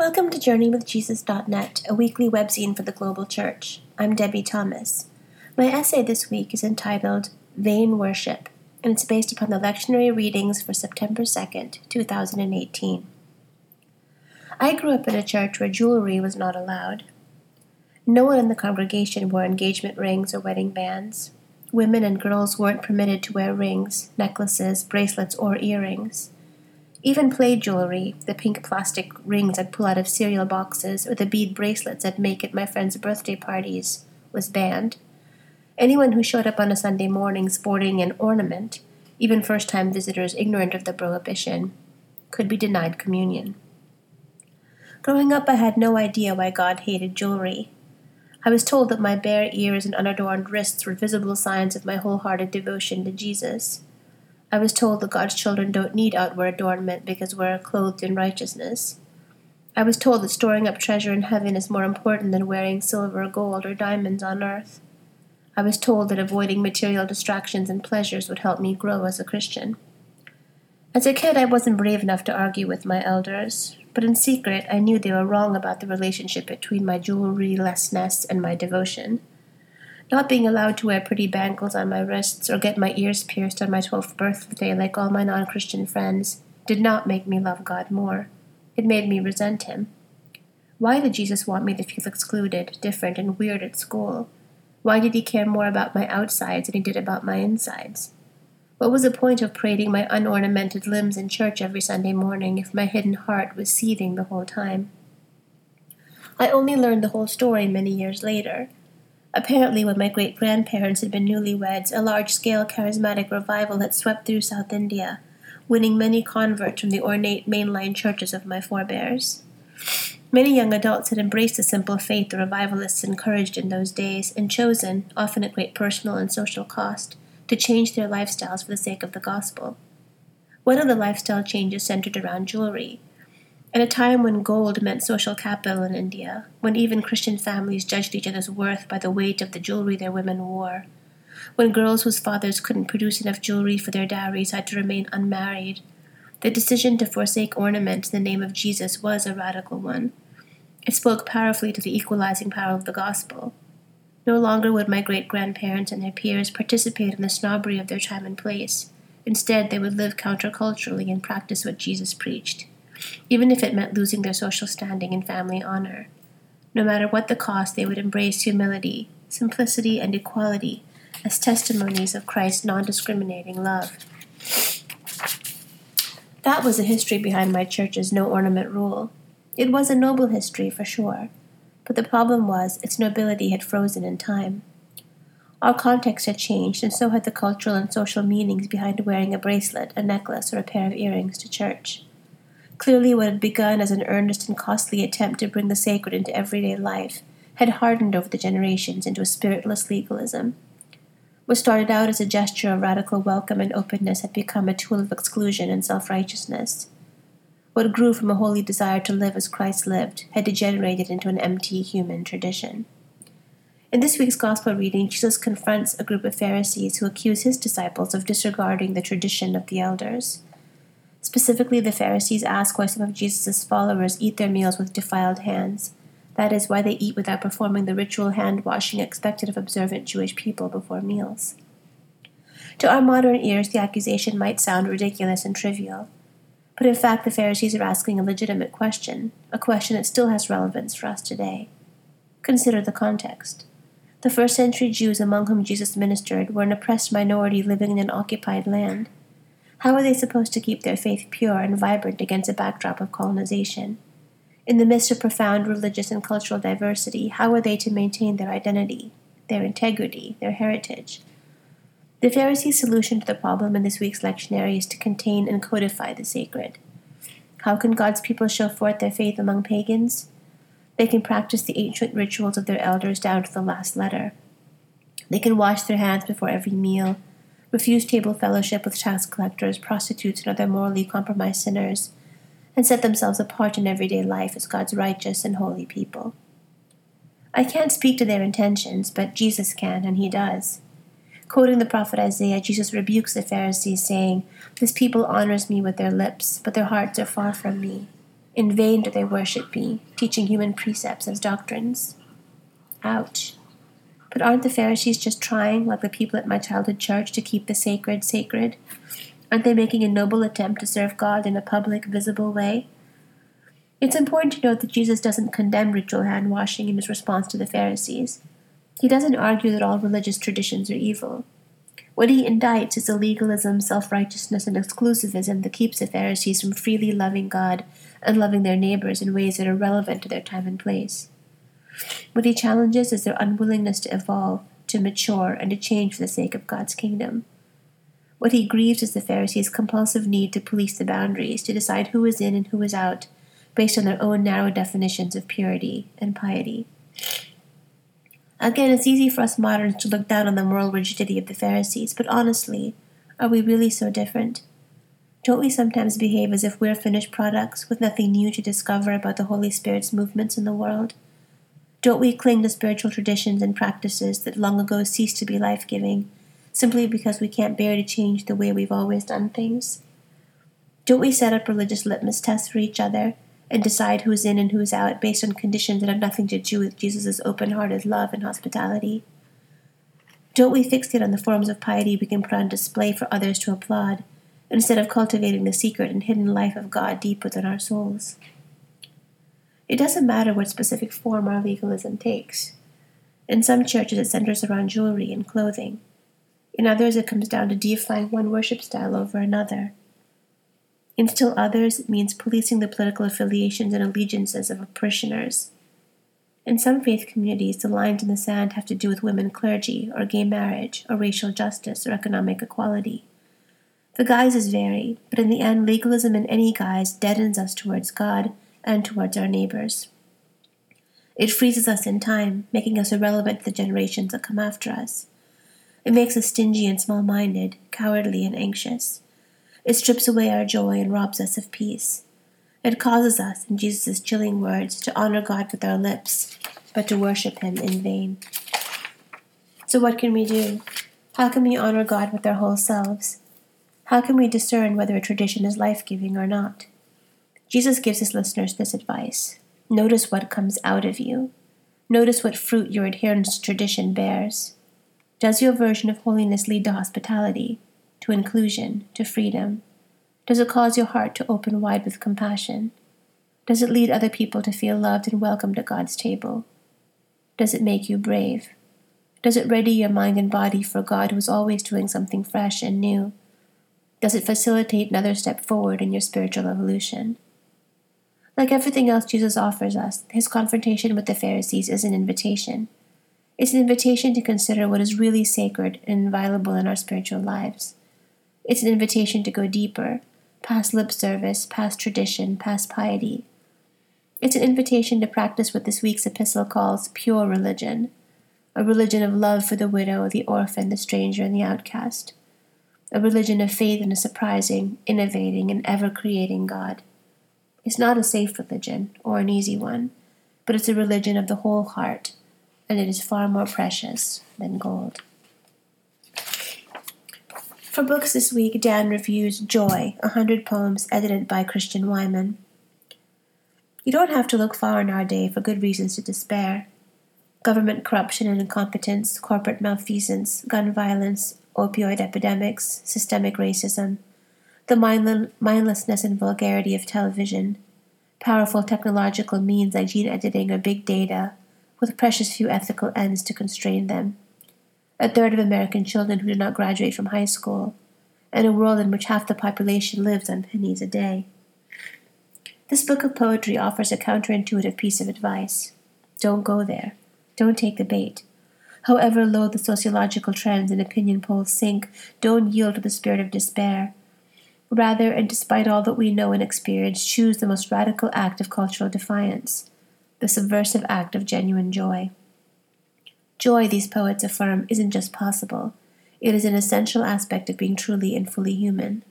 Welcome to JourneyWithJesus.net, a weekly webzine for the global church. I'm Debbie Thomas. My essay this week is entitled Vain Worship, and it's based upon the lectionary readings for September 2nd, 2018. I grew up in a church where jewelry was not allowed. No one in the congregation wore engagement rings or wedding bands. Women and girls weren't permitted to wear rings, necklaces, bracelets, or earrings. Even plaid jewelry, the pink plastic rings I'd pull out of cereal boxes, or the bead bracelets I'd make at my friends' birthday parties, was banned. Anyone who showed up on a Sunday morning sporting an ornament, even first time visitors ignorant of the prohibition, could be denied communion. Growing up, I had no idea why God hated jewelry. I was told that my bare ears and unadorned wrists were visible signs of my wholehearted devotion to Jesus. I was told that God's children don't need outward adornment because we're clothed in righteousness. I was told that storing up treasure in heaven is more important than wearing silver, gold, or diamonds on earth. I was told that avoiding material distractions and pleasures would help me grow as a Christian. As a kid, I wasn't brave enough to argue with my elders, but in secret, I knew they were wrong about the relationship between my jewelry lessness and my devotion. Not being allowed to wear pretty bangles on my wrists or get my ears pierced on my 12th birthday like all my non Christian friends did not make me love God more. It made me resent Him. Why did Jesus want me to feel excluded, different, and weird at school? Why did He care more about my outsides than He did about my insides? What was the point of parading my unornamented limbs in church every Sunday morning if my hidden heart was seething the whole time? I only learned the whole story many years later Apparently, when my great grandparents had been newlyweds, a large scale charismatic revival had swept through South India, winning many converts from the ornate mainline churches of my forebears. Many young adults had embraced the simple faith the revivalists encouraged in those days and chosen, often at great personal and social cost, to change their lifestyles for the sake of the gospel. One of the lifestyle changes centered around jewelry, at a time when gold meant social capital in India, when even Christian families judged each other's worth by the weight of the jewelry their women wore, when girls whose fathers couldn't produce enough jewelry for their dowries had to remain unmarried, the decision to forsake ornament in the name of Jesus was a radical one. It spoke powerfully to the equalizing power of the gospel. No longer would my great grandparents and their peers participate in the snobbery of their time and place. Instead, they would live counterculturally and practice what Jesus preached even if it meant losing their social standing and family honor. No matter what the cost, they would embrace humility, simplicity, and equality as testimonies of Christ's non discriminating love. That was the history behind my church's no ornament rule. It was a noble history, for sure, but the problem was its nobility had frozen in time. Our context had changed, and so had the cultural and social meanings behind wearing a bracelet, a necklace, or a pair of earrings to church. Clearly, what had begun as an earnest and costly attempt to bring the sacred into everyday life had hardened over the generations into a spiritless legalism. What started out as a gesture of radical welcome and openness had become a tool of exclusion and self righteousness. What grew from a holy desire to live as Christ lived had degenerated into an empty human tradition. In this week's Gospel reading, Jesus confronts a group of Pharisees who accuse his disciples of disregarding the tradition of the elders. Specifically, the Pharisees ask why some of Jesus' followers eat their meals with defiled hands. That is, why they eat without performing the ritual hand washing expected of observant Jewish people before meals. To our modern ears, the accusation might sound ridiculous and trivial. But in fact, the Pharisees are asking a legitimate question, a question that still has relevance for us today. Consider the context. The first century Jews among whom Jesus ministered were an oppressed minority living in an occupied land. How are they supposed to keep their faith pure and vibrant against a backdrop of colonization? In the midst of profound religious and cultural diversity, how are they to maintain their identity, their integrity, their heritage? The Pharisees' solution to the problem in this week's lectionary is to contain and codify the sacred. How can God's people show forth their faith among pagans? They can practice the ancient rituals of their elders down to the last letter. They can wash their hands before every meal refuse table fellowship with tax collectors, prostitutes, and other morally compromised sinners, and set themselves apart in everyday life as God's righteous and holy people. I can't speak to their intentions, but Jesus can, and he does. Quoting the prophet Isaiah, Jesus rebukes the Pharisees, saying, This people honors me with their lips, but their hearts are far from me. In vain do they worship me, teaching human precepts as doctrines. Ouch. But aren't the Pharisees just trying, like the people at my childhood church, to keep the sacred sacred? Aren't they making a noble attempt to serve God in a public, visible way? It's important to note that Jesus doesn't condemn ritual hand washing in his response to the Pharisees. He doesn't argue that all religious traditions are evil. What he indicts is the legalism, self righteousness, and exclusivism that keeps the Pharisees from freely loving God and loving their neighbors in ways that are relevant to their time and place. What he challenges is their unwillingness to evolve, to mature, and to change for the sake of God's kingdom. What he grieves is the Pharisees' compulsive need to police the boundaries, to decide who is in and who is out, based on their own narrow definitions of purity and piety. Again, it's easy for us moderns to look down on the moral rigidity of the Pharisees, but honestly, are we really so different? Don't we sometimes behave as if we're finished products with nothing new to discover about the Holy Spirit's movements in the world? Don't we cling to spiritual traditions and practices that long ago ceased to be life giving, simply because we can't bear to change the way we've always done things? Don't we set up religious litmus tests for each other and decide who's in and who's out based on conditions that have nothing to do with Jesus' open hearted love and hospitality? Don't we fixate on the forms of piety we can put on display for others to applaud? instead of cultivating the secret and hidden life of God deep within our souls. It doesn't matter what specific form our legalism takes. In some churches, it centers around jewelry and clothing. In others, it comes down to deifying one worship style over another. In still others, it means policing the political affiliations and allegiances of parishioners. In some faith communities, the lines in the sand have to do with women clergy, or gay marriage, or racial justice, or economic equality. The guises vary, but in the end, legalism in any guise deadens us towards God and towards our neighbors. It freezes us in time, making us irrelevant to the generations that come after us. It makes us stingy and small minded, cowardly and anxious. It strips away our joy and robs us of peace. It causes us, in Jesus' chilling words, to honor God with our lips, but to worship Him in vain. So, what can we do? How can we honor God with our whole selves? How can we discern whether a tradition is life giving or not? Jesus gives his listeners this advice Notice what comes out of you. Notice what fruit your adherence to tradition bears. Does your version of holiness lead to hospitality, to inclusion, to freedom? Does it cause your heart to open wide with compassion? Does it lead other people to feel loved and welcomed at God's table? Does it make you brave? Does it ready your mind and body for God who is always doing something fresh and new? Does it facilitate another step forward in your spiritual evolution? Like everything else Jesus offers us, his confrontation with the Pharisees is an invitation. It's an invitation to consider what is really sacred and inviolable in our spiritual lives. It's an invitation to go deeper, past lip service, past tradition, past piety. It's an invitation to practice what this week's epistle calls pure religion a religion of love for the widow, the orphan, the stranger, and the outcast a religion of faith in a surprising, innovating, and ever creating God. It's not a safe religion or an easy one, but it's a religion of the whole heart, and it is far more precious than gold. For books this week, Dan reviews Joy, a hundred poems edited by Christian Wiman. You don't have to look far in our day for good reasons to despair. Government corruption and incompetence, corporate malfeasance, gun violence, opioid epidemics, systemic racism, the mindlessness and vulgarity of television, powerful technological means like gene editing or big data, with precious few ethical ends to constrain them, a third of American children who do not graduate from high school, and a world in which half the population lives on pennies a day. This book of poetry offers a counterintuitive piece of advice. Don't go there. Don't take the bait. However low the sociological trends and opinion polls sink, don't yield to the spirit of despair. Rather, and despite all that we know and experience, choose the most radical act of cultural defiance, the subversive act of genuine joy. Joy, these poets affirm, isn't just possible, it is an essential aspect of being truly and fully human.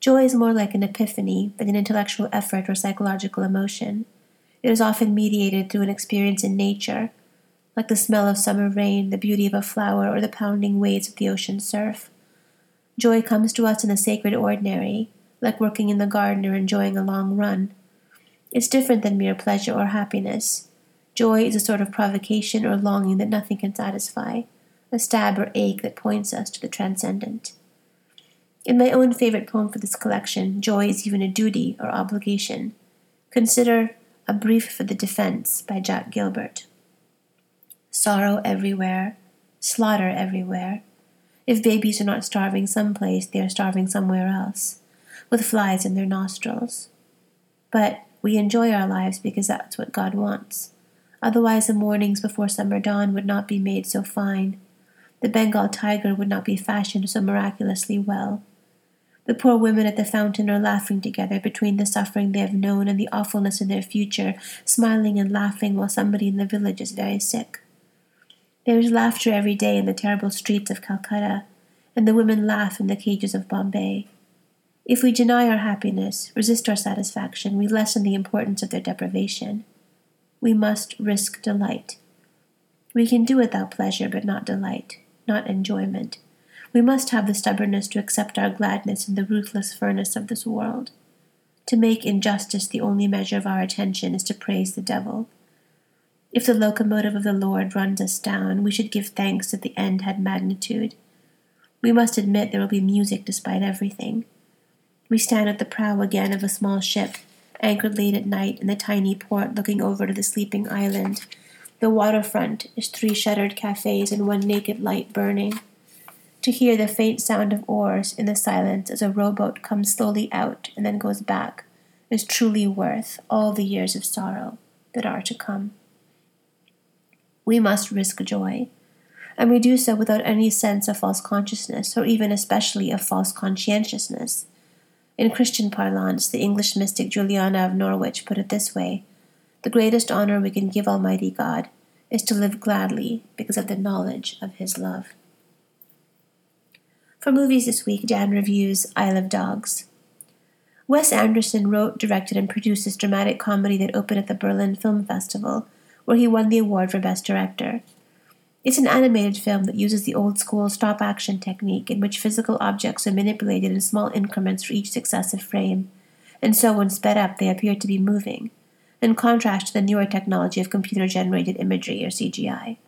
Joy is more like an epiphany than an intellectual effort or psychological emotion. It is often mediated through an experience in nature, like the smell of summer rain, the beauty of a flower, or the pounding waves of the ocean surf. Joy comes to us in the sacred ordinary, like working in the garden or enjoying a long run. It's different than mere pleasure or happiness. Joy is a sort of provocation or longing that nothing can satisfy, a stab or ache that points us to the transcendent. In my own favorite poem for this collection, joy is even a duty or obligation. Consider A Brief for the Defense by Jack Gilbert. Sorrow everywhere, slaughter everywhere. If babies are not starving someplace, they are starving somewhere else, with flies in their nostrils. But we enjoy our lives because that's what God wants. Otherwise, the mornings before summer dawn would not be made so fine. The Bengal tiger would not be fashioned so miraculously well. The poor women at the fountain are laughing together between the suffering they have known and the awfulness in their future, smiling and laughing while somebody in the village is very sick. There is laughter every day in the terrible streets of Calcutta, and the women laugh in the cages of Bombay. If we deny our happiness, resist our satisfaction, we lessen the importance of their deprivation. We must risk delight. We can do without pleasure, but not delight, not enjoyment. We must have the stubbornness to accept our gladness in the ruthless furnace of this world. To make injustice the only measure of our attention is to praise the devil. If the locomotive of the Lord runs us down, we should give thanks that the end had magnitude. We must admit there will be music despite everything. We stand at the prow again of a small ship, anchored late at night in the tiny port looking over to the sleeping island. The waterfront is three shuttered cafes and one naked light burning. To hear the faint sound of oars in the silence as a rowboat comes slowly out and then goes back is truly worth all the years of sorrow that are to come. We must risk joy, and we do so without any sense of false consciousness, or even especially of false conscientiousness. In Christian parlance, the English mystic Juliana of Norwich put it this way The greatest honor we can give Almighty God is to live gladly because of the knowledge of His love. For movies this week, Dan reviews Isle of Dogs. Wes Anderson wrote, directed, and produced this dramatic comedy that opened at the Berlin Film Festival, where he won the award for Best Director. It's an animated film that uses the old school stop action technique in which physical objects are manipulated in small increments for each successive frame, and so when sped up they appear to be moving, in contrast to the newer technology of computer generated imagery or CGI.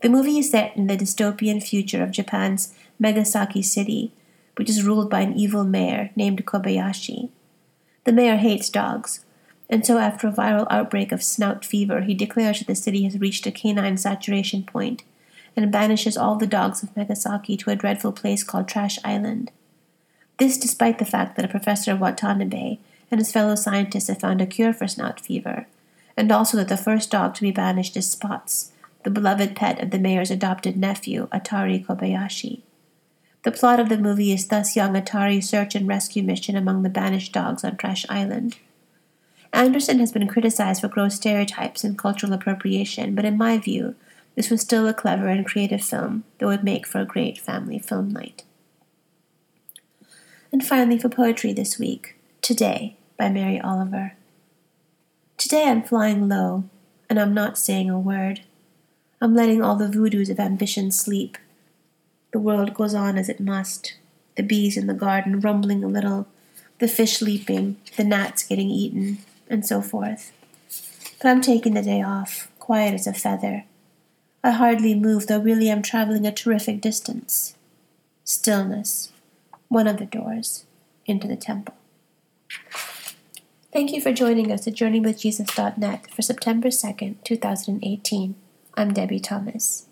The movie is set in the dystopian future of Japan's Megasaki City, which is ruled by an evil mayor named Kobayashi. The mayor hates dogs, and so after a viral outbreak of snout fever, he declares that the city has reached a canine saturation point and banishes all the dogs of Megasaki to a dreadful place called Trash Island. This despite the fact that a professor Watanabe and his fellow scientists have found a cure for snout fever, and also that the first dog to be banished is Spots, the beloved pet of the mayor's adopted nephew, Atari Kobayashi. The plot of the movie is thus young Atari's search and rescue mission among the banished dogs on Trash Island. Anderson has been criticized for gross stereotypes and cultural appropriation, but in my view, this was still a clever and creative film that would make for a great family film night. And finally, for poetry this week, Today by Mary Oliver. Today I'm flying low, and I'm not saying a word. I'm letting all the voodoos of ambition sleep. The world goes on as it must, the bees in the garden rumbling a little, the fish leaping, the gnats getting eaten, and so forth. But I'm taking the day off, quiet as a feather. I hardly move, though really I'm traveling a terrific distance. Stillness, one of the doors into the temple. Thank you for joining us at JourneyWithJesus.net for September 2nd, 2018. I'm Debbie Thomas.